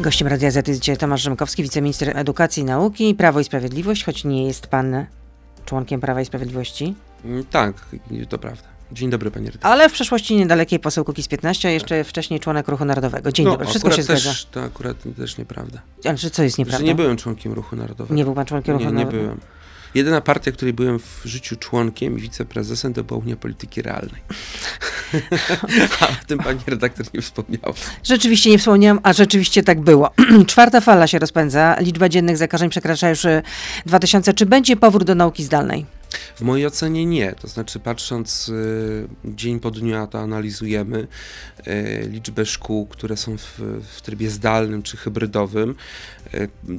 Gościem Radia Z jest dzisiaj Tomasz Rzymkowski, wiceminister edukacji i nauki, Prawo i Sprawiedliwość, choć nie jest pan członkiem Prawa i Sprawiedliwości. Mm, Tak, to prawda. Dzień dobry, panie redaktor. Ale w przeszłości niedalekiej poseł Kukiz 15, a jeszcze wcześniej członek Ruchu Narodowego. Dzień dobry, wszystko się też, zgadza. To akurat też nieprawda. Ale że co jest nieprawda? Że nie byłem członkiem Ruchu Narodowego. Nie był pan członkiem Ruchu Nie, nie Narodowego? byłem. Jedyna partia, której byłem w życiu członkiem i wiceprezesem, to była Unia Polityki Realnej. A o tym pani redaktor nie wspomniała. Rzeczywiście nie wspomniałam, a rzeczywiście tak było. Czwarta fala się rozpędza, liczba dziennych zakażeń przekracza już e, 2000. Czy będzie powrót do nauki zdalnej? W mojej ocenie nie. To znaczy, patrząc y, dzień po dniu, a to analizujemy y, liczbę szkół, które są w, w trybie zdalnym czy hybrydowym,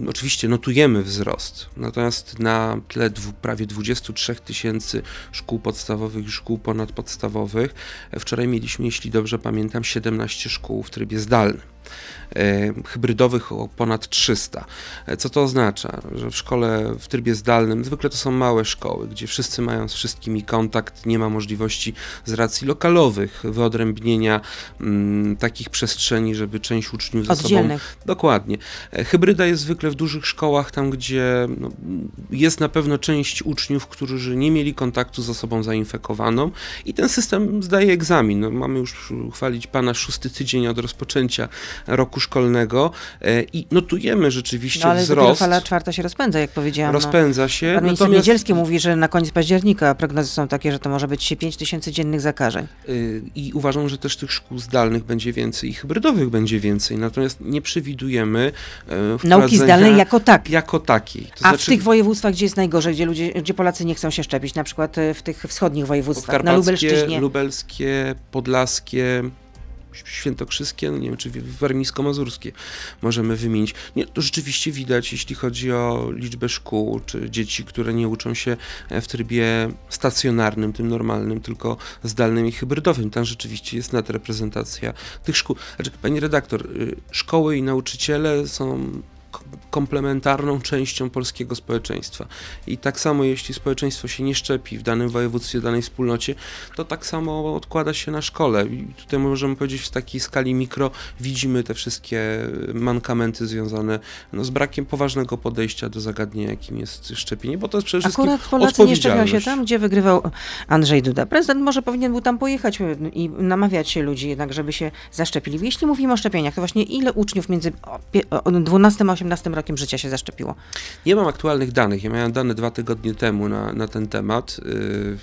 oczywiście notujemy wzrost. Natomiast na tle dwu, prawie 23 tysięcy szkół podstawowych i szkół ponadpodstawowych, e, wczoraj mieliśmy, jeśli dobrze pamiętam, 17 szkół w trybie zdalnym. E, hybrydowych o ponad 300. E, Co to oznacza? Że w szkole w trybie zdalnym zwykle to są małe szkoły, gdzie wszyscy mają z wszystkimi kontakt, nie ma możliwości z racji lokalowych wyodrębnienia mm, takich przestrzeni, żeby część uczniów ze sobą Oddzielnych. Dokładnie. E, Jest zwykle w dużych szkołach, tam gdzie no, jest na pewno część uczniów, którzy nie mieli kontaktu z osobą zainfekowaną i ten system zdaje egzamin. No, mamy już chwalić pana szósty tydzień od rozpoczęcia roku szkolnego e, i notujemy rzeczywiście No ale wzrost. fala czwarta się rozpędza, jak powiedziałam. no. Rozpędza się. Pan minister natomiast- Niedzielski mówi, że na koniec października prognozy są takie, że to może być 5 tysięcy dziennych zakażeń. Y, I uważam, że też tych szkół zdalnych będzie więcej i hybrydowych będzie więcej. Natomiast nie przewidujemy e, Nauki zdalnej jako tak. jako takiej. To A znaczy, w tych województwach, gdzie jest najgorzej, gdzie ludzie, gdzie Polacy nie chcą się szczepić, na przykład e, w tych wschodnich województwach, na Lubelszczyźnie. lubelskie, podlaskie, świętokrzyskie, no nie wiem, czy warmińsko-mazurskie możemy wymienić. Nie, to rzeczywiście widać, jeśli chodzi o liczbę szkół, czy dzieci, które nie uczą się e, w trybie stacjonarnym, tym normalnym, tylko zdalnym i hybrydowym. Tam rzeczywiście jest nadreprezentacja tych szkół. Znaczy, pani redaktor, y, szkoły i nauczyciele są komplementarną częścią polskiego społeczeństwa. I tak samo jeśli społeczeństwo się nie szczepi w danym województwie, danej wspólnocie, to tak samo odkłada się na szkole. I tutaj możemy powiedzieć w takiej skali mikro widzimy te wszystkie mankamenty związane no, z brakiem poważnego podejścia do zagadnienia, jakim jest szczepienie, bo to jest przede wszystkim Akurat Polacy nie szczepią się tam, gdzie wygrywał Andrzej Duda. Prezydent może powinien był tam pojechać e, i namawiać się ludzi jednak, żeby się zaszczepili. Jeśli mówimy o szczepieniach, to właśnie ile uczniów między o, pie- o 12 a 18 rokiem życia się zaszczepiło? Nie mam aktualnych danych. Ja miałem dane dwa tygodnie temu na, na ten temat. Yy,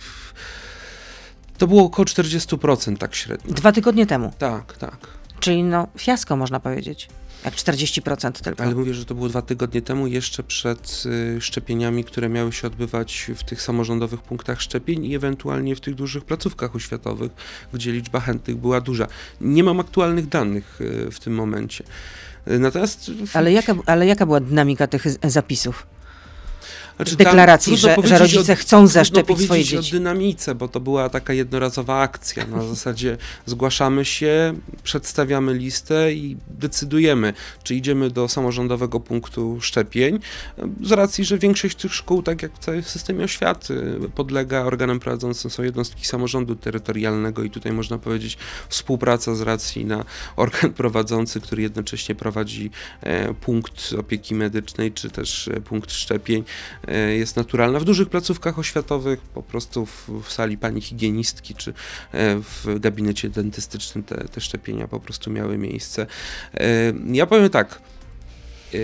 To było około 40% tak średnio. Dwa tygodnie temu. Tak, tak. Czyli no fiasko można powiedzieć. Jak 40% tylko. Ale mówię, że to było dwa tygodnie temu, jeszcze przed y, szczepieniami, które miały się odbywać w tych samorządowych punktach szczepień i ewentualnie w tych dużych placówkach oświatowych, gdzie liczba chętnych była duża. Nie mam aktualnych danych y, w tym momencie. Natomiast Ale jaka, ale jaka była dynamika tych zapisów? Znaczy, deklaracji, że- że rodzice o- chcą zaszczepić swoje dzieci. o dynamice, bo to była taka jednorazowa akcja. Na zasadzie zgłaszamy się, przedstawiamy listę i decydujemy, czy idziemy do samorządowego punktu szczepień. Z racji, że większość tych szkół, tak jak w całym systemie oświaty, podlega organom prowadzącym są jednostki samorządu terytorialnego i tutaj można powiedzieć współpraca z racji na organ prowadzący, który jednocześnie prowadzi e, punkt opieki medycznej, czy też e, punkt szczepień jest naturalna. W dużych placówkach oświatowych, po prostu w, w sali pani higienistki, czy e, w gabinecie dentystycznym te, te szczepienia po prostu miały miejsce. E, Ja powiem tak. e,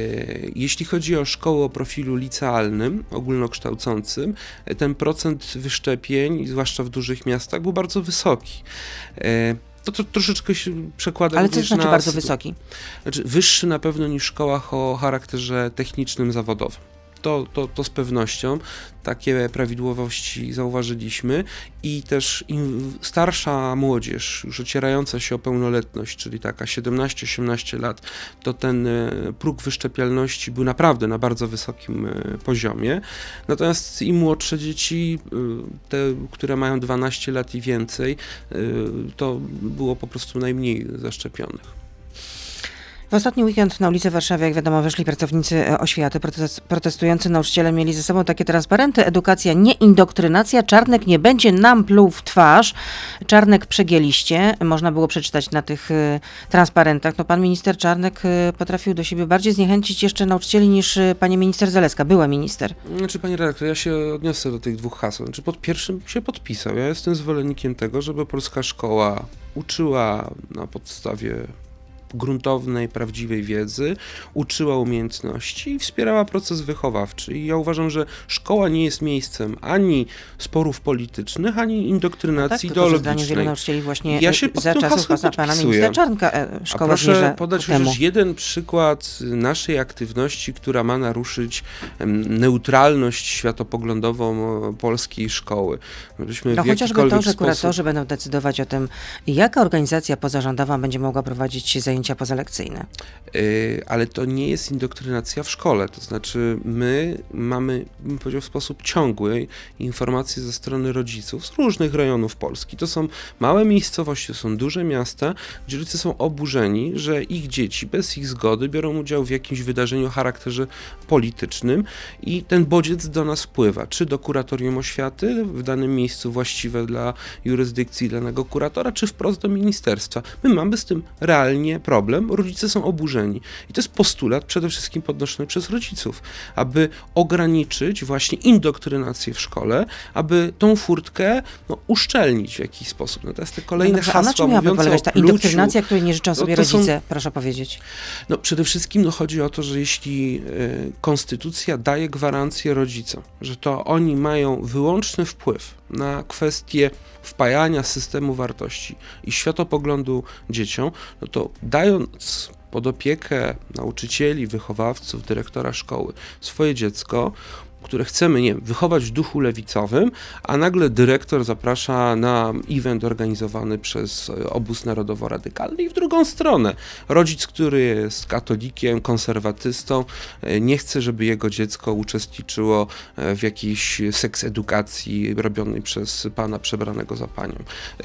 Jeśli chodzi o szkoły o profilu licealnym, ogólnokształcącym, e, ten procent wyszczepień, zwłaszcza w dużych miastach, był bardzo wysoki. E, To, to troszeczkę się przekłada Ale co również znaczy na bardzo wysoki? znaczy, wyższy na pewno niż w szkołach o charakterze technicznym, zawodowym. To, to, to z pewnością takie prawidłowości zauważyliśmy i też im starsza młodzież, już ocierająca się o pełnoletność, czyli taka 17-18 lat, to ten e, próg wyszczepialności był naprawdę na bardzo wysokim e, poziomie. Natomiast im młodsze dzieci, e, te, które mają 12 lat i więcej, to było po prostu najmniej zaszczepionych. W ostatni weekend na ulicy Warszawy, jak wiadomo, wyszli pracownicy e, oświaty. Protest, protestujący nauczyciele mieli ze sobą takie transparenty. Edukacja, nie indoktrynacja. Czarnek nie będzie nam pluł w twarz. Czarnek przegięliście. Można było przeczytać na tych y, transparentach. No, pan minister Czarnek y, potrafił do siebie bardziej zniechęcić jeszcze nauczycieli niż pani minister Zaleska. Była minister. Znaczy, panie redaktor, ja się odniosę do tych dwóch haseł. Znaczy, pod pierwszym się podpisał. Ja jestem zwolennikiem tego, żeby polska szkoła uczyła na podstawie gruntownej, prawdziwej wiedzy, uczyła umiejętności i wspierała proces wychowawczy. I ja uważam, że szkoła nie jest miejscem ani sporów politycznych, ani indoktrynacji tak, tylko, że ideologicznej. zdaniem wielu nauczycieli właśnie Ja się pod za czasów pana, ministra Czarnka e, A szkoła proszę zmierza podać chociaż jeden przykład naszej aktywności, która ma naruszyć neutralność światopoglądową e, polskiej szkoły. Żebyśmy No chociażby to, że sposób... kuratorzy będą decydować o tym, jaka organizacja pozarządowa będzie mogła prowadzić zajęcia pozalekcyjne. Y, ale to nie jest indoktrynacja w szkole. To znaczy, my mamy, bym powiedział, w sposób ciągły informacje ze strony rodziców z różnych rejonów Polski. To są małe miejscowości, to są duże miasta, gdzie rodzice są oburzeni, że ich dzieci bez ich zgody biorą udział w jakimś wydarzeniu o charakterze politycznym i ten bodziec do nas wpływa, czy do kuratorium oświaty w danym miejscu właściwe dla jurysdykcji danego kuratora, czy wprost do ministerstwa. My mamy z tym realnie problem, rodzice są oburzeni. I to jest postulat przede wszystkim podnoszony przez rodziców, aby ograniczyć właśnie indoktrynację w szkole, aby tą furtkę no, uszczelnić w jakiś sposób. Natomiast te kolejne no dobrze, a na hasła czym mówiące polegać ta pluciu, indoktrynacja, której nie życzą no sobie są- rodzice, proszę powiedzieć. no przede wszystkim no, chodzi o to, że jeśli y, konstytucja daje gwarancję rodzicom, że to oni mają wyłączny wpływ na kwestię wpajania systemu wartości i światopoglądu dzieciom, no to dając pod opiekę nauczycieli, wychowawców, dyrektora szkoły swoje dziecko, które chcemy, nie wychować w duchu lewicowym, a nagle dyrektor zaprasza na event organizowany przez e, obóz narodowo-radykalny i w drugą stronę. Rodzic, który jest katolikiem, konserwatystą, e, nie chce, żeby jego dziecko uczestniczyło e, w jakiejś seks edukacji robionej przez pana przebranego za panią.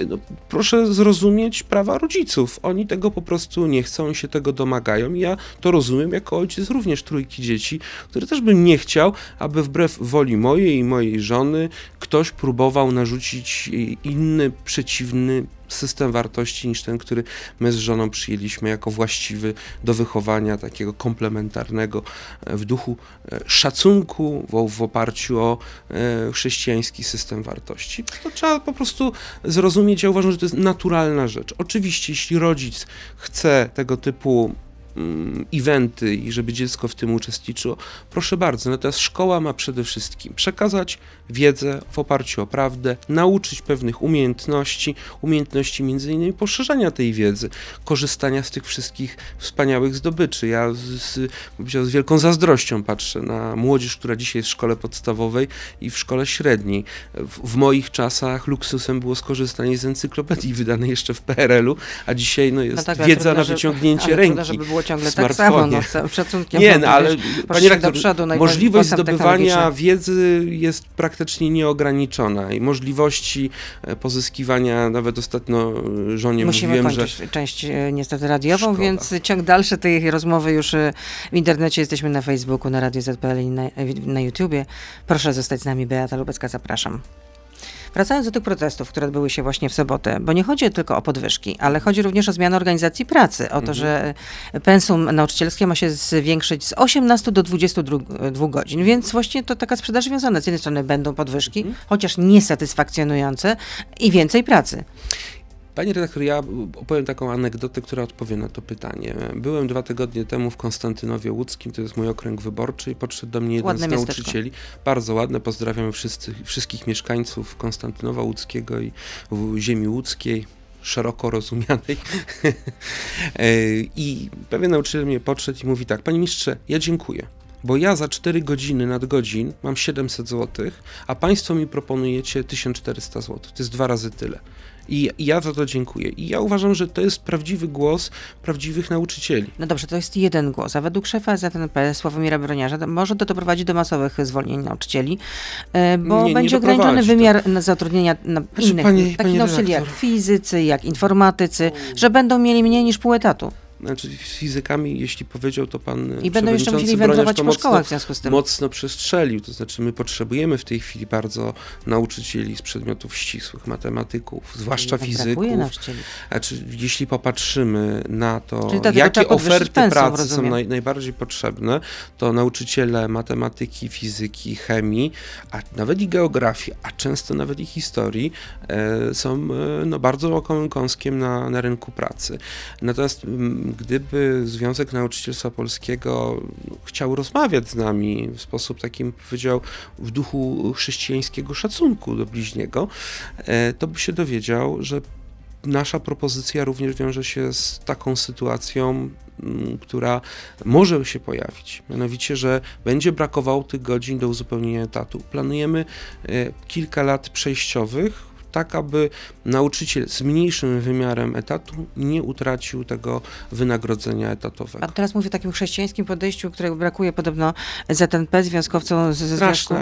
No, proszę zrozumieć prawa rodziców. Oni tego po prostu nie chcą i się tego domagają. Ja to rozumiem jako ojciec również trójki dzieci, który też bym nie chciał, aby wbrew woli mojej i mojej żony ktoś próbował narzucić inny, przeciwny system wartości niż ten, który my z żoną przyjęliśmy jako właściwy do wychowania takiego komplementarnego e, w duchu e, szacunku w, oparciu o e, chrześcijański system wartości. To trzeba po prostu zrozumieć. Ja uważam, że to jest naturalna rzecz. Oczywiście, jeśli rodzic chce tego typu eventy i żeby dziecko w tym uczestniczyło, proszę bardzo. Natomiast szkoła ma przede wszystkim przekazać wiedzę w oparciu o prawdę, nauczyć pewnych umiejętności, umiejętności między innymi poszerzania tej wiedzy, korzystania z tych wszystkich wspaniałych zdobyczy. Ja z, z, wielką zazdrością patrzę na młodzież, która dzisiaj jest w szkole podstawowej i w szkole średniej. W, w moich czasach luksusem było skorzystanie z encyklopedii wydanej jeszcze w PRL-u, a dzisiaj no, jest No tak, wiedza trudno, na wyciągnięcie ale ręki. Trudno, żeby było ciągle tak samo, no, z całym szacunkiem. Nie, no, ale panie rektor, do przodu, no możliwość zdobywania wiedzy jest praktycznie nieograniczona i możliwości e, pozyskiwania, nawet ostatnio e, żonie Musimy mówiłem, że kończyć część e, niestety radiową, Szkoda. więc ciąg dalszy tej rozmowy już w internecie jesteśmy na Facebooku, na Radio ZPL i na, na YouTubie. Proszę zostać z nami, Beata Lubecka, zapraszam. Wracając do tych protestów, które odbyły się właśnie w sobotę, bo nie chodzi tylko o podwyżki, ale chodzi również o zmianę organizacji pracy, o to, Mhm. że pensum nauczycielskie ma się zwiększyć z 18 do 22 godzin, więc właśnie to taka sprzedaż wiązana. Z jednej strony będą podwyżki, Mhm. chociaż niesatysfakcjonujące i więcej pracy. Panie redaktor, ja opowiem taką anegdotę, która odpowie na to pytanie. Byłem dwa tygodnie temu w Konstantynowie Łódzkim, to jest mój okręg wyborczy i podszedł do mnie jeden Ładne z miasteczko. nauczycieli. Bardzo ładne, pozdrawiam wszyscy, wszystkich mieszkańców Konstantynowa Łódzkiego i ziemi łódzkiej szeroko rozumianej. E, I pewien nauczyciel mnie podszedł i mówi tak, panie mistrze, ja dziękuję. Bo ja za 4 godziny nadgodzin mam 700 zł, a państwo mi proponujecie 1400 zł. To jest dwa razy tyle. I, I ja za to dziękuję. I ja uważam, że to jest prawdziwy głos prawdziwych nauczycieli. No dobrze, to jest jeden głos, a według szefa ZNP Sławomira Broniarza to może to doprowadzi do masowych zwolnień nauczycieli, e, bo Nie, nie będzie doprowadzi ograniczony to. wymiar na zatrudnienia na Znaczy, innych, pani- takich pani nauczycieli jak fizycy, jak informatycy, że będą mieli mniej niż pół etatu. Znaczy z fizykami, jeśli powiedział to pan I będą jeszcze musieli Broniarz, wędrować po mocno- szkołach w związku z tym. mocno przestrzelił. To znaczy, my potrzebujemy w tej chwili bardzo nauczycieli z przedmiotów ścisłych, matematyków, zwłaszcza Brakuje fizyków. Znaczy, jeśli popatrzymy na to, Czyli jakie oferty pracy są rozumiem. naj, najbardziej potrzebne, to nauczyciele matematyki, fizyki, chemii, a nawet i geografii, a często nawet i historii e, są e, no, bardzo kąskiem na, na rynku pracy. Natomiast m, gdyby Związek Nauczycielstwa Polskiego chciał rozmawiać z nami w sposób takim, powiedział, w duchu chrześcijańskiego szacunku do bliźniego, e, to by się dowiedział, że nasza propozycja również wiąże się z taką sytuacją, mm, która może się pojawić. Mianowicie, że będzie brakowało tych godzin do uzupełnienia etatu. Planujemy e, kilka lat przejściowych, tak aby nauczyciel z mniejszym wymiarem etatu nie utracił tego wynagrodzenia etatowego. A teraz mówię o takim chrześcijańskim podejściu, którego brakuje podobno ZNP, związkowcom ze Związku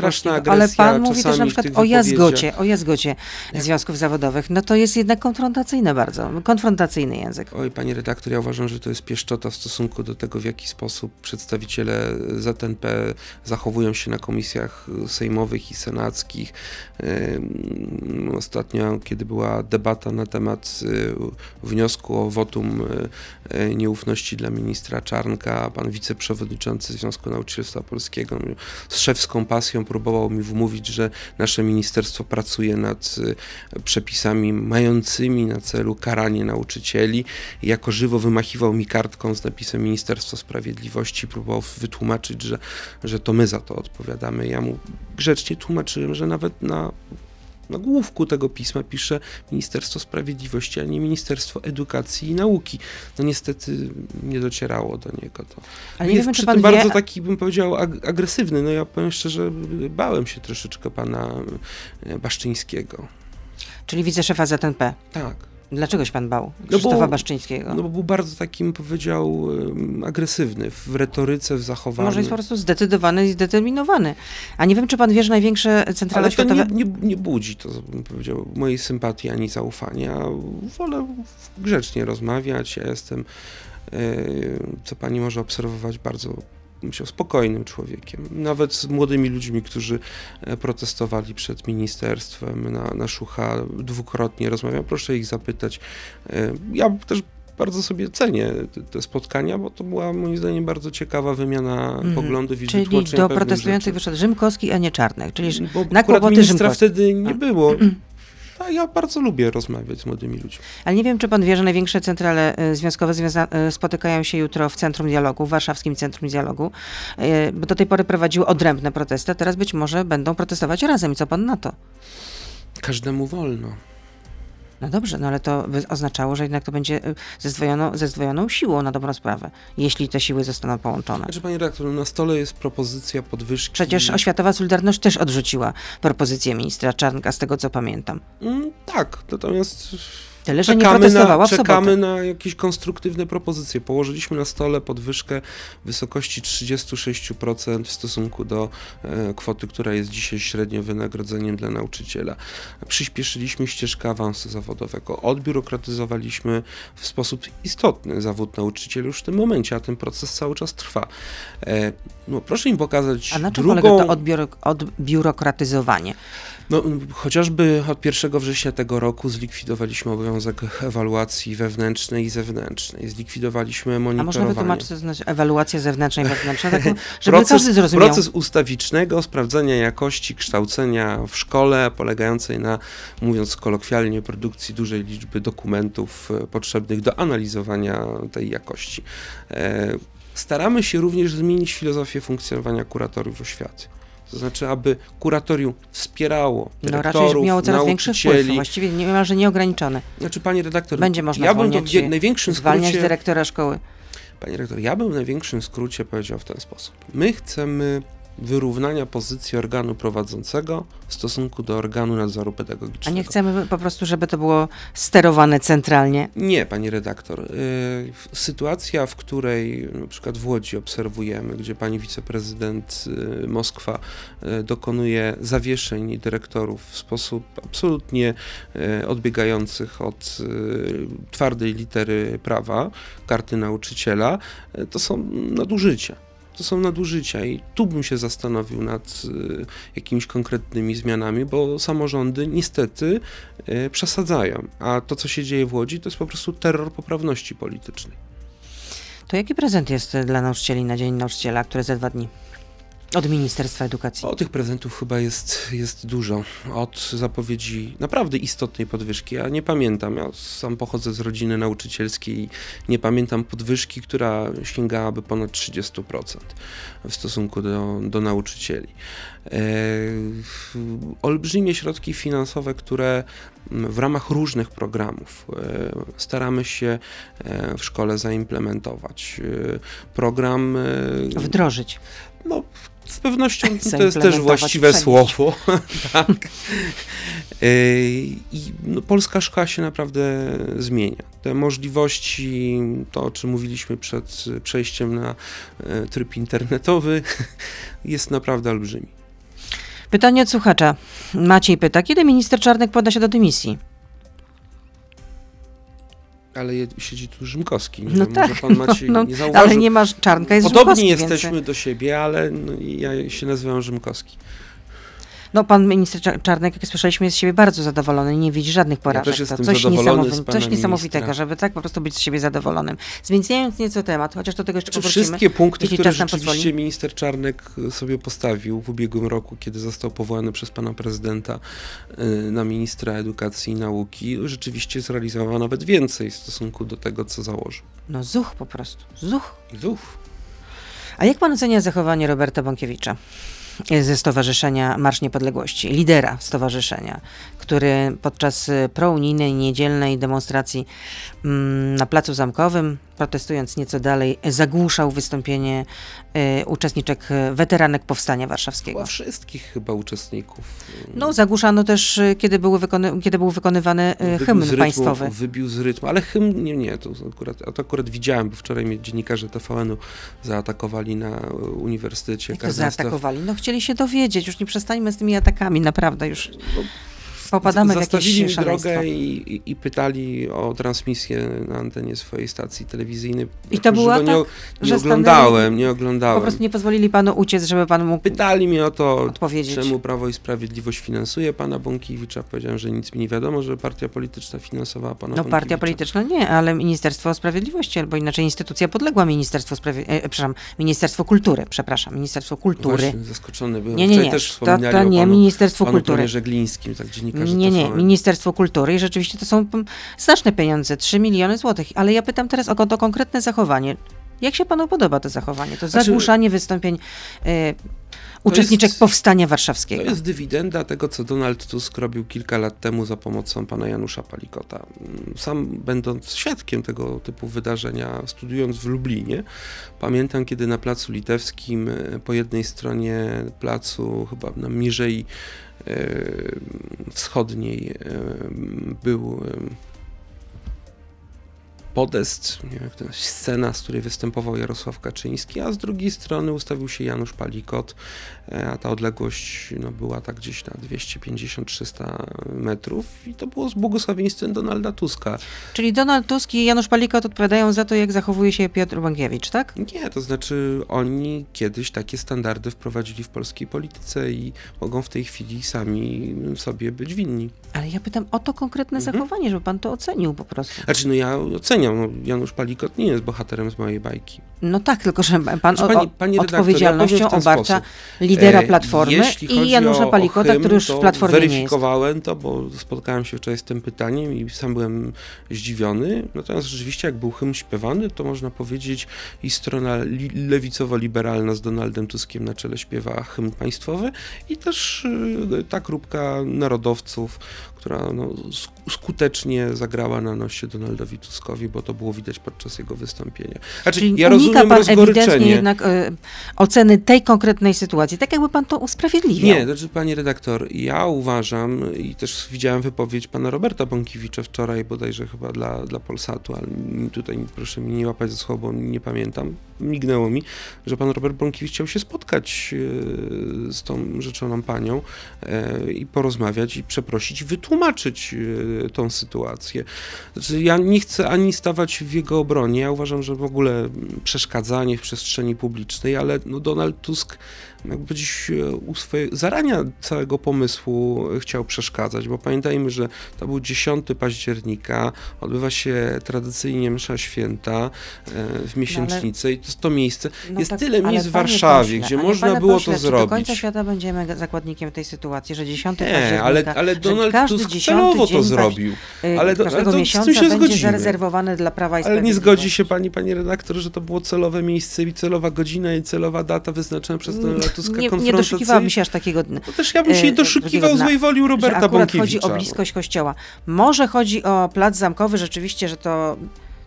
Polskiego. Ale pan mówi też na przykład o jazgocie, o jazgocie związków zawodowych. No to jest jednak konfrontacyjne bardzo, konfrontacyjny język. Oj, pani redaktor, ja uważam, że to jest pieszczota w stosunku do tego, w jaki sposób przedstawiciele ZNP zachowują się na komisjach sejmowych i senackich. Ostatnio, kiedy była debata na temat y, wniosku o wotum y, y, nieufności dla ministra Czarnka, pan wiceprzewodniczący Związku Nauczycielstwa Polskiego z szewską pasją próbował mi wmówić, że nasze ministerstwo pracuje nad przepisami mającymi na celu karanie nauczycieli. Jako żywo wymachiwał mi kartką z napisem Ministerstwo Sprawiedliwości, próbował wytłumaczyć, że, że to my za to odpowiadamy. Ja mu grzecznie tłumaczyłem, że nawet na nagłówku tego pisma pisze Ministerstwo Sprawiedliwości, a nie Ministerstwo Edukacji i Nauki. No niestety nie docierało do niego to. Ale nie jest wiem, przy tym wie, bardzo taki, bym powiedział, ag- agresywny. No ja powiem szczerze, bałem się troszeczkę pana Baszczyńskiego. czyli wiceszefa ZNP. Tak. Dlaczego się pan bał bo- Krzysztofa Baszczyńskiego? No bo był bardzo takim, powiedział, agresywny w retoryce, w zachowaniu. Może jest po prostu zdecydowany i zdeterminowany. A nie wiem, czy pan wie, że największe centrale Ale to światowe... nie, nie, nie budzi to, bym powiedział, mojej sympatii ani zaufania. Wolę grzecznie rozmawiać. Ja jestem, e, co pani może obserwować, bardzo myślę, spokojnym człowiekiem. Nawet z młodymi ludźmi, którzy e, protestowali przed ministerstwem na, na Szucha dwukrotnie rozmawiam. Proszę ich zapytać. E, Ja też bardzo sobie cenię te, spotkania, bo to była moim zdaniem bardzo ciekawa wymiana Mhm. poglądów i Czyli do protestujących rzeczy. wyszedł Rzymkowski, a nie Czarnek. Czyli Bo na kłopoty ministra Rzymkowski. wtedy nie było. A ja bardzo lubię rozmawiać z młodymi ludźmi. Ale nie wiem, czy pan wie, że największe centrale e, związkowe e, spotykają się jutro w Centrum Dialogu, w Warszawskim Centrum Dialogu, e, bo do tej pory prowadziły odrębne protesty, a teraz być może będą protestować razem. I co pan na to? Każdemu wolno. No dobrze, no ale to by oznaczało, że jednak to będzie e, ze zdwojoną, ze zdwojoną siłą na dobrą sprawę, jeśli te siły zostaną połączone. Znaczy, panie redaktor, na stole jest propozycja podwyżki. Przecież Oświatowa Solidarność też odrzuciła propozycję ministra Czarnka, z tego co pamiętam. Mm, tak, natomiast Tyle, że nie czekamy, protestowała na, czekamy na jakieś konstruktywne propozycje. Położyliśmy na stole podwyżkę w wysokości 36% w stosunku do e, kwoty, która jest dzisiaj średnio wynagrodzeniem dla nauczyciela. Przyspieszyliśmy ścieżkę awansu zawodowego, odbiurokratyzowaliśmy w sposób istotny zawód nauczyciela już w tym momencie, a ten proces cały czas trwa. E, no, proszę im pokazać A na czym drugą... polega to odbiuro- odbiurokratyzowanie? No, chociażby od 1 września tego roku zlikwidowaliśmy obowiązek ewaluacji wewnętrznej i zewnętrznej. Zlikwidowaliśmy A można monitorowanie. wytłumaczyć, co to znaczy ewaluacja zewnętrzna i wewnętrzna, taką, żeby każdy zrozumiał. proces ustawicznego sprawdzenia jakości kształcenia w szkole, polegającej na, mówiąc kolokwialnie, produkcji dużej liczby dokumentów e, potrzebnych do analizowania tej jakości. E, Staramy się również zmienić filozofię funkcjonowania kuratoriów oświaty. To znaczy, aby kuratorium wspierało No raczej miało coraz większy wpływ, właściwie niemalże nieograniczony. Znaczy, panie redaktor, Będzie można ja bym w największym zwalniać skrócie, dyrektora szkoły. Panie rektor, ja bym w największym skrócie powiedział w ten sposób. My chcemy wyrównania pozycji organu prowadzącego w stosunku do organu nadzoru A pedagogicznego. nie chcemy po prostu, żeby to było sterowane centralnie. Nie, pani redaktor. Y, Sytuacja, w której na przykład w Łodzi obserwujemy, gdzie pani wiceprezydent y, Moskwa y, dokonuje zawieszeń dyrektorów w sposób absolutnie odbiegających od twardej litery prawa, karty nauczyciela, to są nadużycia. To są nadużycia i tu bym się zastanowił nad y, jakimiś konkretnymi zmianami, bo samorządy niestety y, przesadzają, a to, co się dzieje w Łodzi, to jest po prostu terror poprawności politycznej. To jaki prezent jest dla nauczycieli na Dzień Nauczyciela, który za dwa dni? Od Ministerstwa Edukacji. O tych prezentów chyba jest, jest dużo. Od zapowiedzi naprawdę istotnej podwyżki. Ja nie pamiętam, ja sam pochodzę z rodziny nauczycielskiej i nie pamiętam podwyżki, która sięgałaby ponad 30% w stosunku do, do nauczycieli. E, olbrzymie środki finansowe, które w ramach różnych programów e, staramy się e, w szkole zaimplementować. E, Program Wdrożyć. no, z pewnością to jest też właściwe przenieść. słowo. tak. Yy, I no, polska szkoła się naprawdę zmienia. Te możliwości, to o czym mówiliśmy przed przejściem na e, tryb internetowy, jest naprawdę olbrzymi. Pytanie od słuchacza. Maciej pyta, kiedy minister Czarnek poda się do dymisji? Ale je- siedzi tu Rzymkowski. Nie No wiem, tak, może pan Maciej no, nie zauważył. ale nie masz Czarnka, jest Podobnie Rzymkowski, jesteśmy do siebie, ale no, ja się nazywam Rzymkowski. No pan minister Cza- Czarnek, jak słyszeliśmy, jest z siebie bardzo zadowolony i nie widzi żadnych porażek. jestem to coś, pana coś niesamowitego, żeby tak po prostu być z siebie zadowolonym. Zmieniając nieco temat, chociaż do tego jeszcze Czy powrócimy. wszystkie punkty, które rzeczywiście pozwoli. minister Czarnek sobie postawił w ubiegłym roku, kiedy został powołany przez pana prezydenta y, na ministra edukacji i nauki, rzeczywiście zrealizował nawet więcej w stosunku do tego, co założył. No zuch po prostu, zuch. Zuf. A jak pan ocenia zachowanie Roberta Bąkiewicza ze Stowarzyszenia Marsz Niepodległości, lidera stowarzyszenia, który podczas y, prounijnej niedzielnej demonstracji mm, na Placu Zamkowym, protestując nieco dalej, zagłuszał wystąpienie y, uczestniczek, y, weteranek Powstania Warszawskiego? Chyba wszystkich chyba uczestników. No, zagłuszano też, kiedy, były wykony, kiedy był wykonywany wybił hymn rytmu, państwowy. Wybił z rytmu, ale hymn, nie, nie, to akurat, to akurat widziałem, bo wczoraj mnie dziennikarze TVN-u zaatakowali na Uniwersytecie Jak to zaatakowali? No chcieli się dowiedzieć, już nie przestańmy z tymi atakami, naprawdę już No, popadamy w jakieś mi szaleństwo. drogę i, i, pytali o transmisję na antenie swojej stacji telewizyjnej. I to nie, tak, nie że oglądałem, nie Po oglądałem. prostu nie pozwolili panu uciec, żeby pan mógł Pytali mnie o to, odpowiedzieć. czemu Prawo i Sprawiedliwość finansuje pana Bąkiewicza. Powiedziałem, że nic mi nie wiadomo, że partia polityczna finansowała pana No partia polityczna nie, ale Ministerstwo Sprawiedliwości, albo inaczej instytucja podległa Ministerstwu Sprawiedliwości, e, przepraszam, Ministerstwo Kultury, przepraszam, Ministerstwo Kultury. Właśnie, zaskoczony byłem. Nie, nie, Wczoraj nie, też to, to nie panu, Ministerstwo panu Kultury. premierze Glińskim, tak Nie, nie, TVN. Ministerstwo Kultury i rzeczywiście to są znaczne pieniądze, 3 miliony złotych, ale ja pytam teraz o to konkretne zachowanie. Jak się panu podoba to zachowanie? To Znaczy- zagłuszanie wystąpień e, uczestniczek jest- Powstania To Warszawskiego. jest dywidenda tego, co Donald Tusk robił kilka lat temu za pomocą pana Janusza Palikota. Sam będąc świadkiem tego typu wydarzenia, studiując w Lublinie, pamiętam, kiedy na Placu Litewskim e, po jednej stronie placu, chyba na Mierzei e, Wschodniej, e, był podest, nie wiem, to scena, z której występował Jarosław Kaczyński, a z drugiej strony ustawił się Janusz Palikot, e, a ta odległość no, była tak gdzieś na 250-300 metrów i to było z błogosławieństwem Donalda Tuska. Czyli Donald Tusk i Janusz Palikot odpowiadają za to, jak zachowuje się Piotr Bąkiewicz, tak? Nie, to znaczy oni kiedyś takie standardy wprowadzili w polskiej polityce i mogą w tej chwili sami sobie być winni. Ale ja pytam o to konkretne Mhm. zachowanie, żeby pan to ocenił po prostu. Znaczy, no ja oceniam, no, Janusz Palikot nie jest bohaterem z mojej bajki. No tak, tylko że pan Znaczy, o, pani- pani ja odpowiedzialnością ten obarcza lidera E, Platformy chodzi i Janusza Palikota, hymn, który już w Platformie nie jest. Weryfikowałem to, bo spotkałem się wczoraj z tym pytaniem i sam byłem zdziwiony. Natomiast rzeczywiście, jak był hymn śpiewany, to można powiedzieć i strona li- lewicowo-liberalna z Donaldem Tuskiem na czele śpiewa hymn państwowy i też y, ta grupka narodowców, która no, sk- skutecznie zagrała na nosie Donaldowi Tuskowi, bo to było widać podczas jego wystąpienia. Znaczy, Czyli ja rozumiem pan ewidentnie jednak e, oceny tej konkretnej sytuacji, tak jakby pan to usprawiedliwiał. Nie, znaczy pani redaktor, ja uważam i też widziałem wypowiedź pana Roberta Bąkiewicza wczoraj bodajże chyba dla, dla Polsatu, ale tutaj proszę mi nie łapać za słowo, nie pamiętam, mignęło mi, że pan Robert Bąkiewicz chciał się spotkać e, z tą rzeczoną panią e, i porozmawiać i przeprosić, wytłumaczyć tą sytuację. Znaczy, ja nie chcę ani stawać w jego obronie, ja uważam, że w ogóle przeszkadzanie w przestrzeni publicznej, ale no Donald Tusk jakby powiedzieć, e, u swojej, zarania całego pomysłu chciał przeszkadzać, bo pamiętajmy, że to był 10 października, odbywa się tradycyjnie msza święta e, w miesięcznicę i to jest to miejsce. No jest tak, tyle ale miejsc w Warszawie, pośle, gdzie ale można było pośle, to czy do zrobić. końca świata będziemy zakładnikiem tej sytuacji, że 10 Nie, października, ale, ale Donald Tusk 10 celowo to zrobił. y, ale ale to z tym miesiąca się będzie zarezerwowane dla Prawa i Ale nie zgodzi się pani, panie redaktor, że to było celowe miejsce i celowa godzina i celowa data wyznaczona przez Donalda Tuska Nie, nie doszukiwałabym się aż takiego. To też ja bym się e, nie doszukiwał złej woli u że Roberta akurat chodzi Bąkiewicza. o bliskość kościoła. Może chodzi o plac zamkowy, rzeczywiście, że to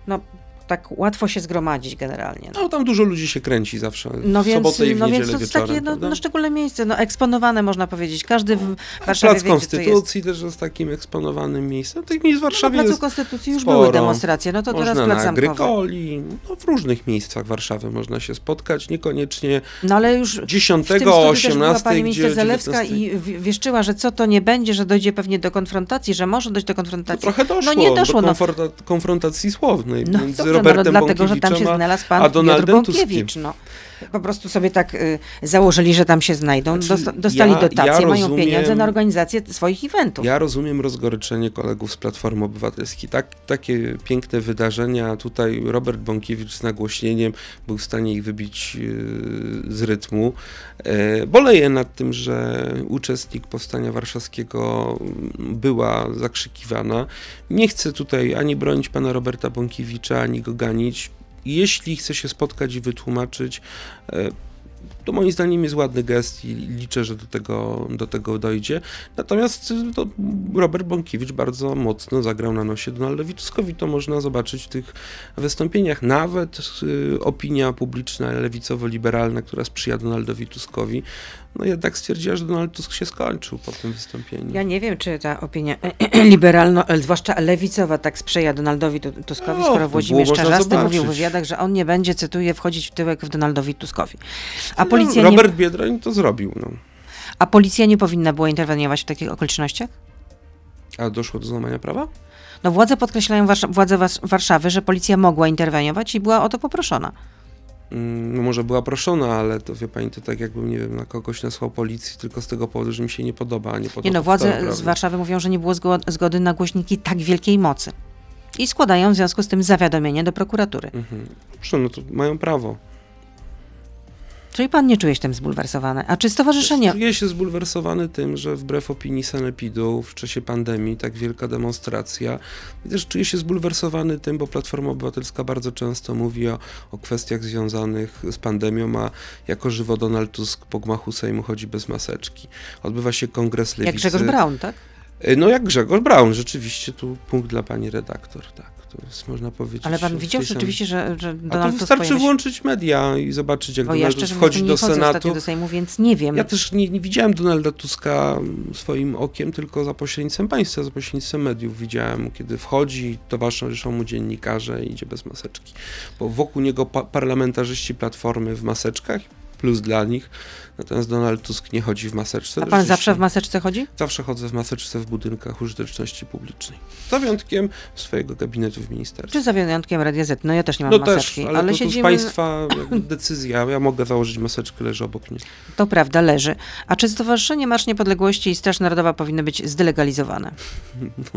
no, tak łatwo się zgromadzić generalnie. No. No tam dużo ludzi się kręci zawsze No w więc, sobotę i w no więc to jest takie no, no, szczególne miejsce, no, eksponowane można powiedzieć. Każdy w Warszawie Plac wie. Konstytucji też jest takim eksponowanym miejscem. Tych miejsc w No, na Warszawie Placu jest Konstytucji już sporo. były demonstracje, no to można teraz plac na zamkowy. Agrykoli, no w różnych miejscach Warszawy można się spotkać, niekoniecznie No ale już 10, w tym studiu też była 18, pani minister Zalewska 19. i wieszczyła, że co to nie będzie, że dojdzie pewnie do konfrontacji, że może dojść do konfrontacji. trochę doszło, no nie doszło, do no. konfronta- konfrontacji słownej No między no, Robertem no, dlatego, że tam się a- znalazł a pan Piotr Donaldem Bąkiewicz. No. Po prostu sobie tak y, założyli, że tam się znajdą. Znaczy, Dosta- dostali ja- dotacje, ja mają rozumiem- pieniądze na organizację swoich eventów. Ja rozumiem rozgoryczenie kolegów z Platformy Obywatelskiej. Tak, takie piękne wydarzenia. Tutaj Robert Bąkiewicz z nagłośnieniem był w stanie ich wybić e, z rytmu. E, Boleję nad tym, że uczestnik Powstania Warszawskiego była zakrzykiwana. Nie chcę tutaj ani bronić pana Roberta Bąkiewicza, ani go ganić. Jeśli chce się spotkać i wytłumaczyć, e, to moim zdaniem jest ładny gest i liczę, że do tego, do tego dojdzie. Natomiast to Robert Bąkiewicz bardzo mocno zagrał na nosie Donaldowi Tuskowi. To można zobaczyć w tych wystąpieniach. Nawet y, opinia publiczna lewicowo-liberalna, która sprzyja Donaldowi Tuskowi, no jednak stwierdziła, że Donald Tusk się skończył po tym wystąpieniu. Ja nie wiem, czy ta opinia liberalno, e, zwłaszcza lewicowa, tak sprzyja Donaldowi Tu- Tuskowi, O, skoro to Włodzimierz Czarzasty mówił w wywiadach, że on nie będzie, cytuję, wchodzić w tyłek w Donaldowi Tuskowi. A No, policja, nie, Robert Biedroń to zrobił. No. a policja nie powinna była interweniować w takich okolicznościach? A doszło do złamania prawa? No władze podkreślają, władze Warszawy, że policja mogła interweniować i była o to poproszona. Mm, No może była proszona, ale to wie pani, to tak jakbym, nie wiem, na kogoś nasłał policji tylko z tego powodu, że mi się nie podoba, a nie podoba Nie no, władze z Warszawy mówią, że nie było zgo- zgody na głośniki tak wielkiej mocy. I składają w związku z tym zawiadomienie do prokuratury. Mhm. Dobrze, no to mają prawo. Czyli pan nie czuje się tym zbulwersowany. A czy stowarzyszenie... Czuję się zbulwersowany tym, że wbrew opinii sanepidu w czasie pandemii tak wielka demonstracja. I też czuję się zbulwersowany tym, bo Platforma Obywatelska bardzo często mówi o, o kwestiach związanych z pandemią, a jako żywo Donald Tusk po gmachu Sejmu chodzi bez maseczki. Odbywa się kongres lewicy. Jak Grzegorz Braun, tak? Y, No jak Grzegorz Braun, rzeczywiście tu punkt dla pani redaktor, tak. To jest, można powiedzieć. Ale pan widział tej rzeczywiście, że, że Donald Tusk wystarczy się- włączyć media i zobaczyć, jak Bo ja Donald szczerze Tusk wchodzi nie do Senatu. do Sejmu, więc nie wiem. Ja też nie, nie widziałem Donalda Tuska swoim okiem, tylko za pośrednictwem państwa, za pośrednictwem mediów. Widziałem, kiedy wchodzi, towarzyszą mu dziennikarze i idzie bez maseczki. Bo wokół niego pa- parlamentarzyści Platformy w maseczkach, plus dla nich. Natomiast Donald Tusk nie chodzi w maseczce. A pan zawsze w maseczce chodzi? Zawsze chodzę w maseczce w budynkach użyteczności publicznej. Za wyjątkiem swojego gabinetu w ministerstwie. Czy za wyjątkiem Radia Z? No ja też nie mam No też, maseczki, ale, ale to, to siedzimy... z państwa decyzja. Ja mogę założyć maseczkę, leży obok mnie. To prawda, leży. A czy Stowarzyszenie Marsz Niepodległości i Straż Narodowa powinny być zdelegalizowane?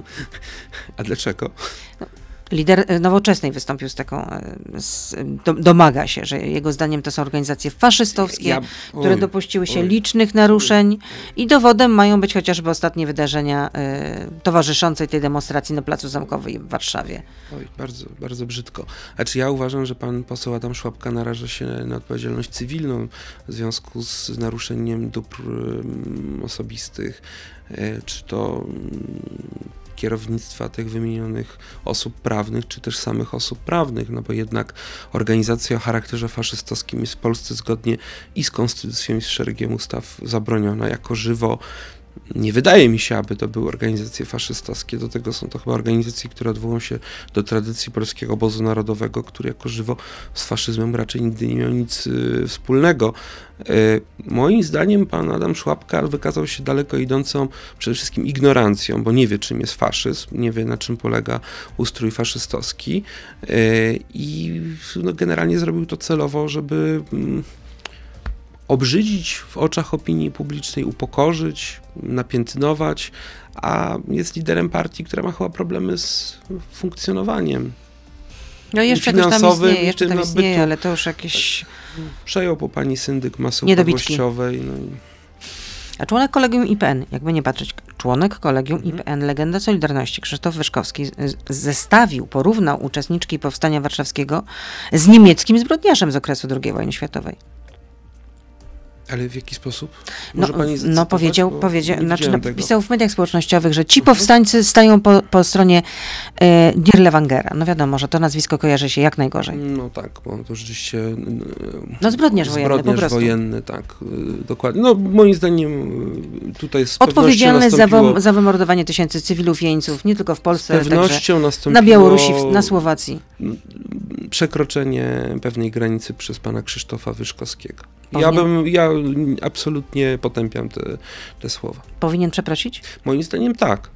A dlaczego? Lider e, Nowoczesnej wystąpił z taką, e, z, do, domaga się, że jego zdaniem to są organizacje faszystowskie, Ja- które oj, dopuściły się oj. licznych naruszeń i dowodem mają być chociażby ostatnie wydarzenia e, towarzyszące tej demonstracji na Placu Zamkowej w Warszawie. Oj, bardzo, bardzo brzydko. Znaczy ja uważam, że pan poseł Adam Szłapka naraża się na odpowiedzialność cywilną w związku z naruszeniem dóbr mm, osobistych, czy to mm, kierownictwa tych wymienionych osób prawnych, czy też samych osób prawnych, no bo jednak organizacja o charakterze faszystowskim jest w Polsce zgodnie i z konstytucją, i z szeregiem ustaw zabroniona jako żywo nie wydaje mi się, aby to były organizacje faszystowskie. Do tego są to chyba organizacje, które odwołują się do tradycji polskiego obozu narodowego, który jako żywo z faszyzmem raczej nigdy nie miał nic y, wspólnego. Y, moim zdaniem pan Adam Szłapka wykazał się daleko idącą przede wszystkim ignorancją, bo nie wie czym jest faszyzm, nie wie na czym polega ustrój faszystowski y, i no, generalnie zrobił to celowo, żeby mm, obrzydzić w oczach opinii publicznej, upokorzyć, napiętnować, a jest liderem partii, która ma chyba problemy z funkcjonowaniem. No jeszcze też tam istnieje, jeszcze tam tym istnieje, ale to już jakieś... Przejął po pani syndyk masy upadłościowej. No i A członek kolegium IPN, jakby nie patrzeć, członek kolegium Mhm. IPN, legenda Solidarności, Krzysztof Wyszkowski, zestawił, porównał uczestniczki Powstania Warszawskiego z niemieckim zbrodniarzem z okresu II wojny światowej. Ale w jaki sposób? No, Może pani no powiedział, bo powiedział znaczy napisał w mediach społecznościowych, że ci powstańcy stają po, po stronie e, Dirlewangera. No wiadomo, że to nazwisko kojarzy się jak najgorzej. No tak, bo to rzeczywiście... No zbrodniarz wojenny Zbrodniarz wojenny, tak, y, dokładnie. No moim zdaniem y, tutaj z Odpowiedzialny za, wym- za wymordowanie tysięcy cywilów, jeńców, nie tylko w Z Polsce, ale także pewnością na nastąpiło Białorusi, na Słowacji. przekroczenie pewnej granicy przez pana Krzysztofa Wyszkowskiego. Ja Powinien- bym, ja absolutnie potępiam te, te słowa. Powinien przeprosić? Moim zdaniem tak.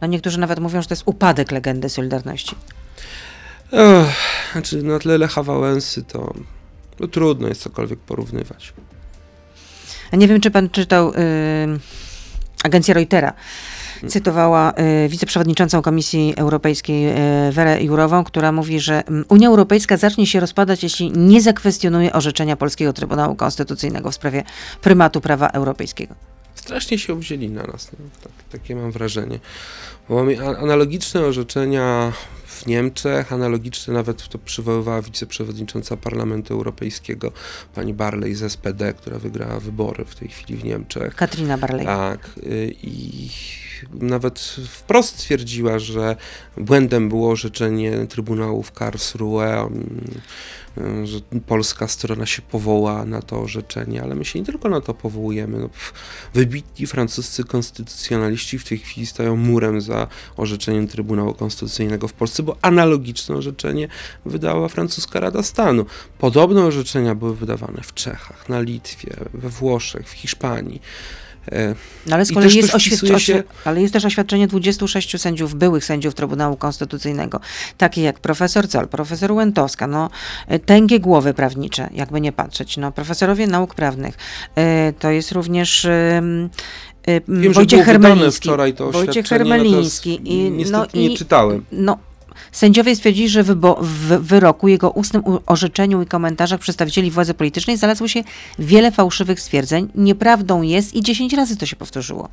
No niektórzy nawet mówią, że to jest upadek legendy Solidarności. Ech, znaczy na tle Lecha Wałęsy to no, trudno jest cokolwiek porównywać. A nie wiem, czy pan czytał y, agencja Reutera. Cytowała y, wiceprzewodniczącą Komisji Europejskiej y, Werę Jurową, która mówi, że Unia Europejska zacznie się rozpadać, jeśli nie zakwestionuje orzeczenia Polskiego Trybunału Konstytucyjnego w sprawie prymatu prawa europejskiego. Strasznie się wzięli na nas, no, tak, takie mam wrażenie. Bo analogiczne orzeczenia w Niemczech, analogiczne nawet to przywoływała wiceprzewodnicząca Parlamentu Europejskiego pani Barley z SPD, która wygrała wybory w tej chwili w Niemczech. Katrina Barley. Tak. y, I nawet wprost stwierdziła, że błędem było orzeczenie Trybunału w Karlsruhe, mm, że polska strona się powoła na to orzeczenie, ale my się nie tylko na to powołujemy. No, wybitni francuscy konstytucjonaliści w tej chwili stają murem za orzeczeniem Trybunału Konstytucyjnego w Polsce, bo analogiczne orzeczenie wydała francuska Rada Stanu. Podobne orzeczenia były wydawane w Czechach, na Litwie, we Włoszech, w Hiszpanii. E, No ale z kolei jest, oświadczenie, się- ale jest też oświadczenie 26 sędziów, byłych sędziów Trybunału Konstytucyjnego, takie jak profesor Zoll, profesor Łętowska, no y, tęgie głowy prawnicze, jakby nie patrzeć, no profesorowie nauk prawnych. Y, To jest również Wiem, Wojciech Hermeliński. wczoraj to Wojciech Hermeliński. I, no, nie i, czytałem. No, Sędziowie stwierdzili, że w wyroku, jego ustnym orzeczeniu i komentarzach przedstawicieli władzy politycznej znalazło się wiele fałszywych stwierdzeń. Nieprawdą jest i 10 razy to się powtórzyło.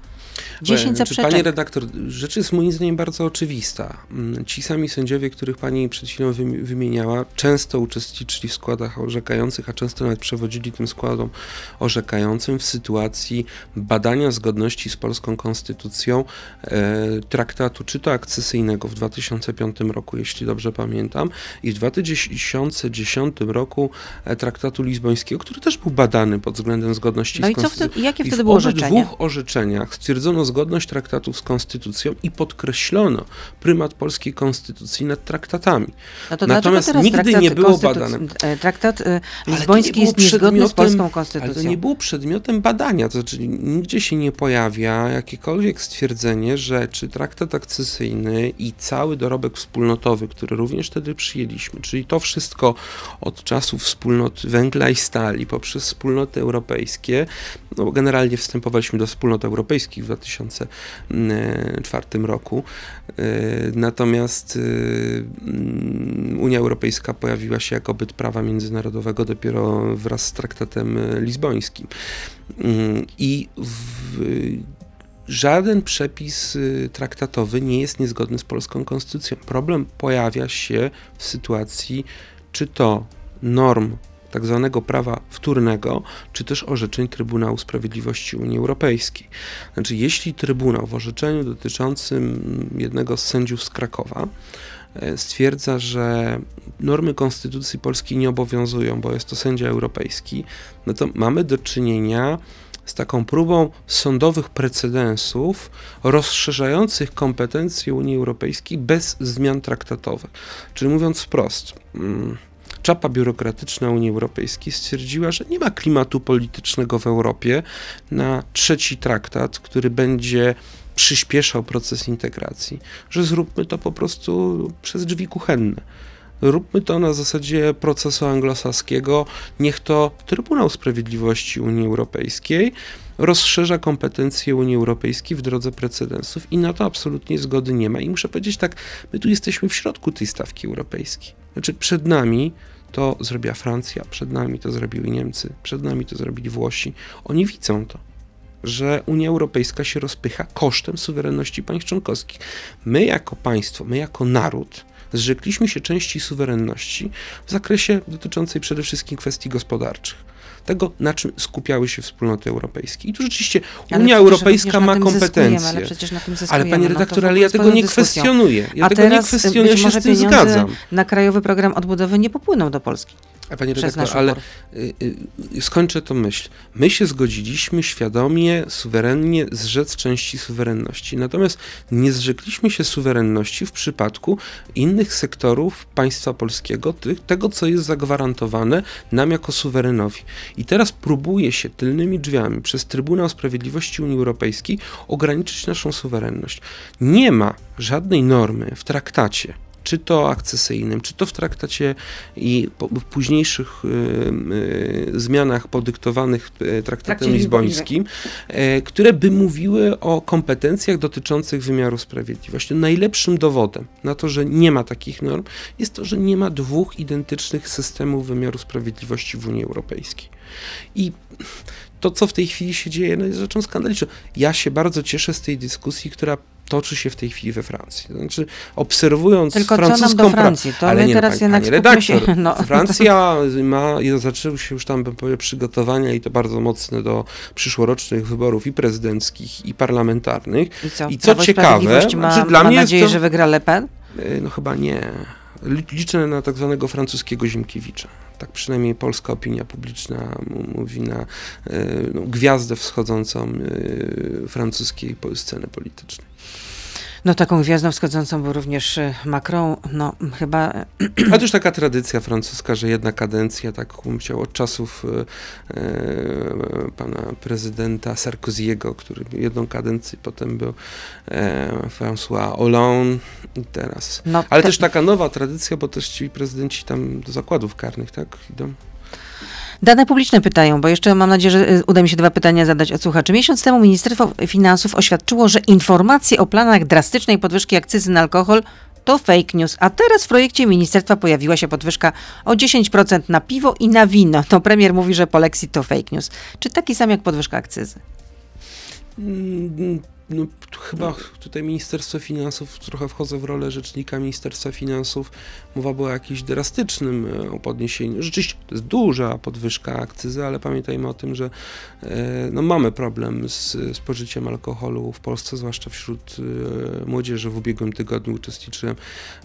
10 Znaczy, zaprzeczeń. Pani redaktor, rzecz jest moim zdaniem bardzo oczywista. Mm, Ci sami sędziowie, których pani przed chwilą wymi- wymieniała, często uczestniczyli w składach orzekających, a często nawet przewodzili tym składom orzekającym w sytuacji badania zgodności z polską konstytucją e, traktatu czy to akcesyjnego w 2005 roku, jeśli dobrze pamiętam, i w 2010 roku e, traktatu lizbońskiego, który też był badany pod względem zgodności No z i co konstytucją. wtedy, jakie I wtedy w było orzeczenie? obydwu orzeczeniach stwierdzono zgodność traktatów z konstytucją i podkreślono prymat polskiej konstytucji nad traktatami. No to Natomiast teraz nigdy nie było badane. e, Traktat e, lizboński nie jest niezgodny z przedmiotem- polską Ale to konstytucją. nie było przedmiotem badania, to znaczy nigdzie się nie pojawia jakiekolwiek stwierdzenie, że czy traktat akcesyjny i cały dorobek wspólnotowy, który również wtedy przyjęliśmy, czyli to wszystko od czasów wspólnot węgla i stali poprzez wspólnoty europejskie, no generalnie wstępowaliśmy do wspólnot europejskich w 2004 roku, e, natomiast e, Unia Europejska pojawiła się jako byt prawa międzynarodowego dopiero wraz z traktatem e, lizbońskim. Mm, I w, żaden przepis y, traktatowy nie jest niezgodny z polską konstytucją. Problem pojawia się w sytuacji, czy to norm tak zwanego prawa wtórnego, czy też orzeczeń Trybunału Sprawiedliwości Unii Europejskiej. Znaczy, jeśli Trybunał w orzeczeniu dotyczącym jednego z sędziów z Krakowa e, stwierdza, że normy Konstytucji Polskiej nie obowiązują, bo jest to sędzia europejski, no to mamy do czynienia z taką próbą sądowych precedensów rozszerzających kompetencje Unii Europejskiej bez zmian traktatowych. Czyli mówiąc wprost, mm, czapa biurokratyczna Unii Europejskiej stwierdziła, że nie ma klimatu politycznego w Europie na trzeci traktat, który będzie przyspieszał proces integracji, że zróbmy to po prostu przez drzwi kuchenne. Róbmy to na zasadzie procesu anglosaskiego. Niech to Trybunał Sprawiedliwości Unii Europejskiej rozszerza kompetencje Unii Europejskiej w drodze precedensów i na to absolutnie zgody nie ma. I muszę powiedzieć tak, my tu jesteśmy w środku tej stawki europejskiej. Znaczy przed nami to zrobiła Francja, przed nami to zrobiły Niemcy, przed nami to zrobili Włosi. Oni widzą to że Unia Europejska się rozpycha kosztem suwerenności państw członkowskich. My jako państwo, my jako naród zrzekliśmy się części suwerenności w zakresie dotyczącej przede wszystkim kwestii gospodarczych. Tego, na czym skupiały się wspólnoty europejskie. I tu rzeczywiście Ale Unia Europejska ma kompetencje. Ale przecież na tym Ale zyskujemy. panie no to w redaktor, ale ogóle ja tego nie dyskusją. kwestionuję. Ja A tego nie y, kwestionuję, być się z tym zgadzam. na Krajowy Program Odbudowy nie popłyną do Polski. A panie redaktor, ale y, y, skończę to myśl. My się zgodziliśmy świadomie, suwerennie zrzec części suwerenności. Natomiast nie zrzekliśmy się suwerenności w przypadku innych sektorów państwa polskiego, tych, tego, co jest zagwarantowane nam jako suwerenowi. I teraz próbuje się tylnymi drzwiami przez Trybunał Sprawiedliwości Unii Europejskiej ograniczyć naszą suwerenność. Nie ma żadnej normy w traktacie, czy to akcesyjnym, czy to w traktacie i po, w późniejszych y, y, zmianach podyktowanych y, traktatem lizbońskim, e, które by mówiły o kompetencjach dotyczących wymiaru sprawiedliwości. Najlepszym dowodem na to, że nie ma takich norm, jest to, że nie ma dwóch identycznych systemów wymiaru sprawiedliwości w Unii Europejskiej. I to, co w tej chwili się dzieje, no jest rzeczą skandaliczną. Ja się bardzo cieszę z tej dyskusji, która toczy się w tej chwili we Francji. Znaczy, obserwując Tylko co nam francuską do Francji? To ale my nie, no, teraz pani- jednak pani skupmy się... redaktor, No, Francja ma, zaczęły się już tam, bym powiedział, przygotowania i to bardzo mocne do przyszłorocznych wyborów i prezydenckich, i parlamentarnych. I co, I co ciekawe, ma, znaczy dla ma mnie nadzieję, to- że wygra Le Pen? E, No chyba nie. Li- Liczę na tak zwanego francuskiego Ziemkiewicza. Tak przynajmniej polska opinia publiczna mówi na e, no, gwiazdę wschodzącą e, francuskiej sceny politycznej. No taką gwiazdą wschodzącą był również y, Macron. No chyba... A też taka tradycja francuska, że jedna kadencja, tak chciał od czasów e, pana prezydenta Sarkoziego, który jedną kadencję potem był e, François Hollande i teraz. No, Ale te- też taka nowa tradycja, bo też ci prezydenci tam do zakładów karnych, tak, idą. Dane publiczne pytają, bo jeszcze mam nadzieję, że y, uda mi się dwa pytania zadać od słuchaczy. Miesiąc temu Ministerstwo Finansów oświadczyło, że informacje o planach drastycznej podwyżki akcyzy na alkohol to fake news, a teraz w projekcie ministerstwa pojawiła się podwyżka o 10% na piwo i na wino. To premier mówi, że polexit to fake news. Czy taki sam jak podwyżka akcyzy? No, chyba tutaj Ministerstwo Finansów, trochę wchodzę w rolę rzecznika Ministerstwa Finansów, mowa była o jakimś drastycznym e, podniesieniu. Rzeczywiście to jest duża podwyżka akcyzy, ale pamiętajmy o tym, że e, no, mamy problem z spożyciem alkoholu w Polsce, zwłaszcza wśród e, młodzieży. W ubiegłym tygodniu uczestniczyłem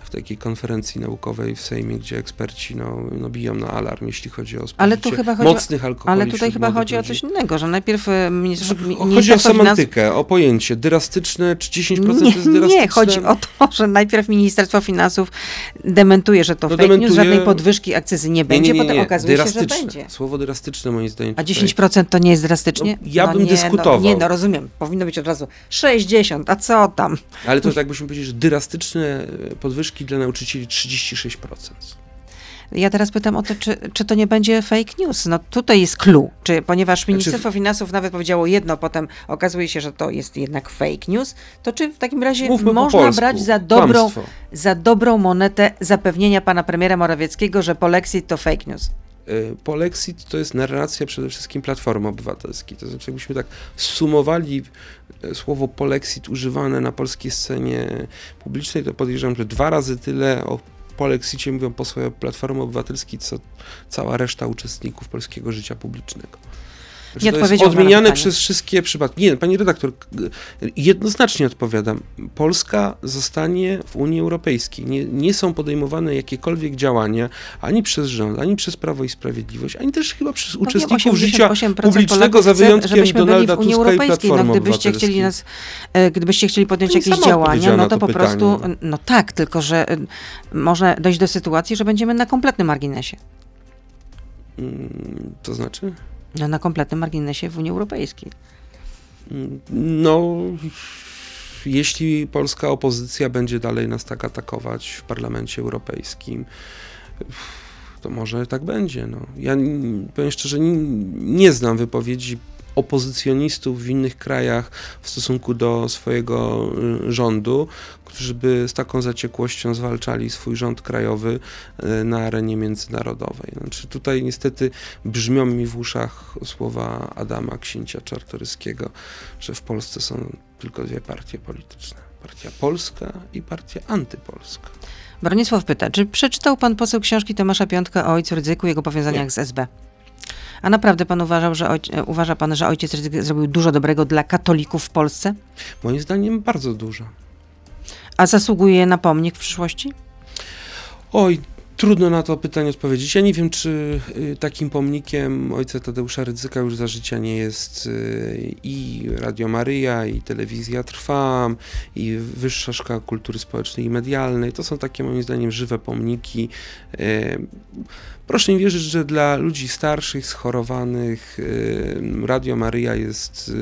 w takiej konferencji naukowej w Sejmie, gdzie eksperci no, no, biją na alarm, jeśli chodzi o spożycie o- mocnych alkoholi Ale tutaj chyba chodzi o ludzi. coś innego, że najpierw minister, mi- Chodzi o semantykę, o pojęcie. Drastyczne, czy 10% to Nie, jest nie, chodzi o to, że najpierw Ministerstwo Finansów dementuje, że to No fake news, dementuje- żadnej podwyżki akcyzy nie będzie, potem okazuje się, że będzie. Słowo drastyczne moim zdaniem. A tutaj. 10% to nie jest drastycznie? No, ja bym nie, dyskutował. No, nie, no rozumiem, powinno być od razu 60, a co tam? Ale to tak byśmy powiedzieli, że drastyczne e, podwyżki dla nauczycieli 36%. Ja teraz pytam o to, czy, czy to nie będzie fake news? No tutaj jest clue, czy ponieważ Znaczy Ministerstwo Finansów nawet powiedziało jedno, potem okazuje się, że to jest jednak fake news, to czy w takim razie Mówmy można polsku. brać za dobrą, Kłamstwo. za dobrą monetę zapewnienia pana premiera Morawieckiego, że polexit to fake news? E, Polexit to jest narracja przede wszystkim Platformy Obywatelskiej. To znaczy, jakbyśmy tak sumowali e, słowo polexit używane na polskiej scenie publicznej, to podejrzewam, że dwa razy tyle o po Lexicie mówią posłowie Platformy Obywatelskiej, co cała reszta uczestników polskiego życia publicznego. Nie jest odpowiedział na odmieniane pytanie. przez wszystkie przypadki. Nie, pani redaktor, jednoznacznie odpowiadam. Polska zostanie w Unii Europejskiej. Nie, nie są podejmowane jakiekolwiek działania ani przez rząd, ani przez Prawo i Sprawiedliwość, ani też chyba przez Pewnie uczestników życia 88% publicznego, za chce, wyjątkiem byli Donalda Tuska i. Platformy No, gdybyście chcieli nas, e, gdybyście chcieli podjąć Pani jakieś działania, no to to po prostu, pytanie. no tak, tylko że e, może dojść do sytuacji, że będziemy na kompletnym marginesie. Mm, To znaczy? No, na kompletnym marginesie w Unii Europejskiej. No, jeśli polska opozycja będzie dalej nas tak atakować w Parlamencie Europejskim, to może tak będzie. No. Ja powiem szczerze, n- nie znam wypowiedzi opozycjonistów w innych krajach w stosunku do swojego y, rządu, którzy by z taką zaciekłością zwalczali swój rząd krajowy y, na arenie międzynarodowej. Znaczy tutaj niestety brzmią mi w uszach słowa Adama Księcia Czartoryskiego, że w Polsce są tylko dwie partie polityczne. Partia polska i partia antypolska. Bronisław pyta, czy przeczytał pan poseł książki Tomasza Piątka o ojcu Rydzyku i jego powiązaniach Nie. z SB? A naprawdę pan uważał, że uważa pan, że ojciec Rydzyk zrobił dużo dobrego dla katolików w Polsce? Moim zdaniem bardzo dużo. A zasługuje na pomnik w przyszłości? Oj, trudno na to pytanie odpowiedzieć. Ja nie wiem, czy y, takim pomnikiem ojca Tadeusza Rydzyka już za życia nie jest y, i Radio Maryja, i Telewizja Trwam, i Wyższa Szkoła Kultury Społecznej i Medialnej. To są takie moim zdaniem żywe pomniki. Y, Proszę mi wierzyć, że dla ludzi starszych, schorowanych Radio Maryja jest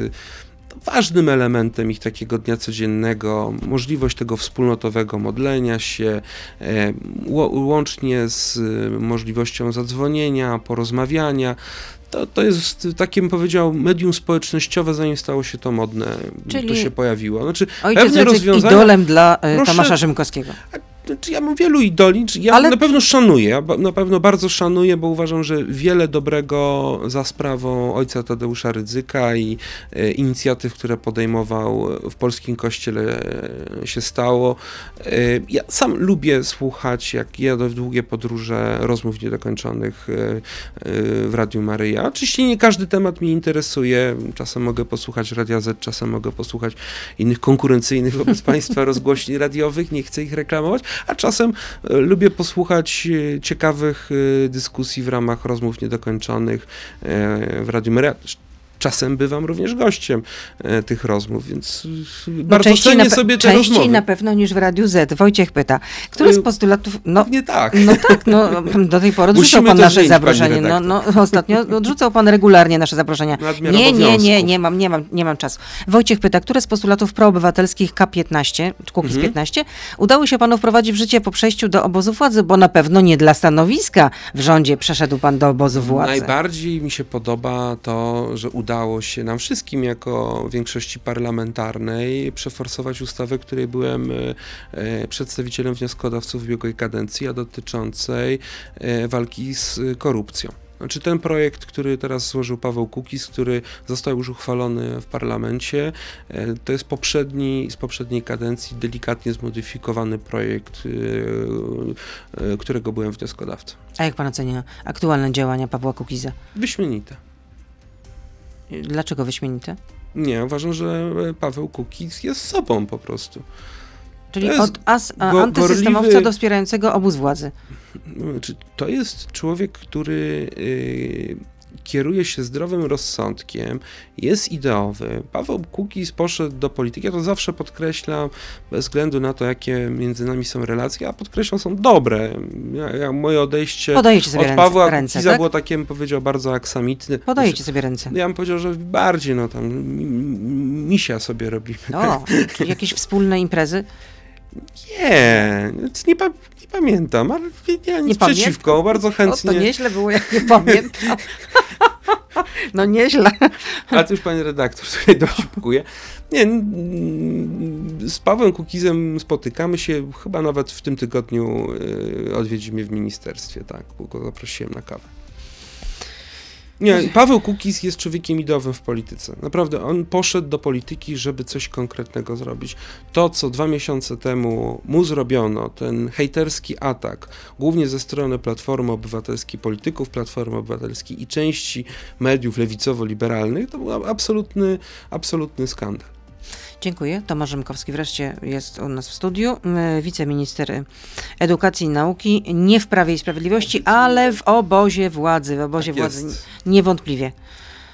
ważnym elementem ich takiego dnia codziennego, możliwość tego wspólnotowego modlenia się, e, łącznie z e, możliwością zadzwonienia, porozmawiania. To, to jest, takie bym powiedział, medium społecznościowe, zanim stało się to modne, to Czyli się pojawiło. Znaczy, Ojciec Pewne rozwiązania- idolem dla e, Tomasza Rzymkowskiego. Znaczy, ja mam wielu idoli, czy ja Ale- na pewno szanuję, ja na pewno bardzo szanuję, bo uważam, że wiele dobrego za sprawą ojca Tadeusza Rydzyka i e, inicjatyw, które podejmował w polskim kościele e, się stało. E, ja sam lubię słuchać, jak jadę w długie podróże rozmów niedokończonych w Radiu Maryja. Oczywiście nie każdy temat mnie interesuje, czasem mogę posłuchać Radia Z, czasem mogę posłuchać innych konkurencyjnych wobec państwa rozgłośni radiowych, nie chcę ich reklamować, a czasem e, lubię posłuchać e, ciekawych e, dyskusji w ramach rozmów niedokończonych w Radiu Maryja. Czasem bywam również gościem e, tych rozmów, więc e, No, bardzo cenię sobie te częściej rozmowy. na pewno niż w Radiu Z. Wojciech pyta, który z Y, postulatów... No, Nie tak. no tak, no do tej pory odrzucał pan nasze zaproszenie. No, no, ostatnio odrzucał pan regularnie nasze zaproszenia. Nie, nie, nie, nie mam, nie mam, nie mam czasu. Wojciech pyta, które z postulatów proobywatelskich K15, czy Kukiz Mhm. 15, udało się panu wprowadzić w życie po przejściu do obozu władzy, bo na pewno nie dla stanowiska w rządzie przeszedł pan do obozu władzy. Najbardziej mi się podoba to, że udało się nam wszystkim jako większości parlamentarnej przeforsować ustawę, której byłem e, e, przedstawicielem wnioskodawców w ubiegłej kadencji, a dotyczącej e, walki z korupcją. Znaczy ten projekt, który teraz złożył Paweł Kukiz, który został już uchwalony w parlamencie, to jest poprzedni, z poprzedniej kadencji delikatnie zmodyfikowany projekt, którego byłem wnioskodawcą. A jak pan ocenia aktualne działania Pawła Kukiza? Wyśmienite. Dlaczego wyśmienite? Nie, uważam, że Paweł Kukiz jest sobą po prostu. Czyli od as, go- antysystemowca gorliwy- do wspierającego obóz władzy. To jest człowiek, który y, kieruje się zdrowym rozsądkiem, jest ideowy. Paweł Kukiz poszedł do polityki, ja to zawsze podkreślam, bez względu na to, jakie między nami są relacje, a podkreślam, są dobre. Ja, ja, moje odejście Podajecie sobie od Pawła ręce Kukiza tak? było takie, bym powiedział, bardzo aksamitne. Podajecie sobie ręce. Ja bym powiedział, że bardziej, no tam, mi- mi- misia sobie robimy. O, jakieś wspólne imprezy? Nie, nie, pa, nie pamiętam, ale nie, nie, nic Nie przeciwko, bardzo O, to chętnie. nieźle było, jak nie pamiętam. No nieźle. A to już pani redaktor tutaj dowcipkuje. Nie, n- z Pawłem Kukizem spotykamy się, chyba nawet w tym tygodniu y, odwiedzi mnie w ministerstwie, tak, bo go zaprosiłem na kawę. Nie, Paweł Kukiz jest człowiekiem ideowym w polityce. Naprawdę, on poszedł do polityki, żeby coś konkretnego zrobić. To, co dwa miesiące temu mu zrobiono, ten hejterski atak, głównie ze strony Platformy Obywatelskiej, polityków Platformy Obywatelskiej i części mediów lewicowo-liberalnych, to był absolutny, absolutny skandal. Dziękuję. Tomasz Rzymkowski wreszcie jest u nas w studiu. Wiceminister Edukacji i Nauki, nie w Prawie i Sprawiedliwości, ale w obozie władzy. W obozie Tak władzy jest. niewątpliwie.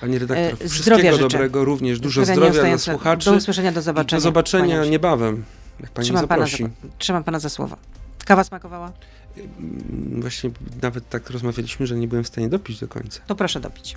Panie redaktor, E, zdrowia wszystkiego dobrego, również dużo Zdrowia zdrowia dla słuchaczy. Do usłyszenia, do zobaczenia. do zobaczenia niebawem, jak pani Trzymam pana, za, zaprosi. trzymam pana za słowo. Kawa smakowała? Właśnie nawet tak rozmawialiśmy, że nie byłem w stanie dopić do końca. To proszę dopić.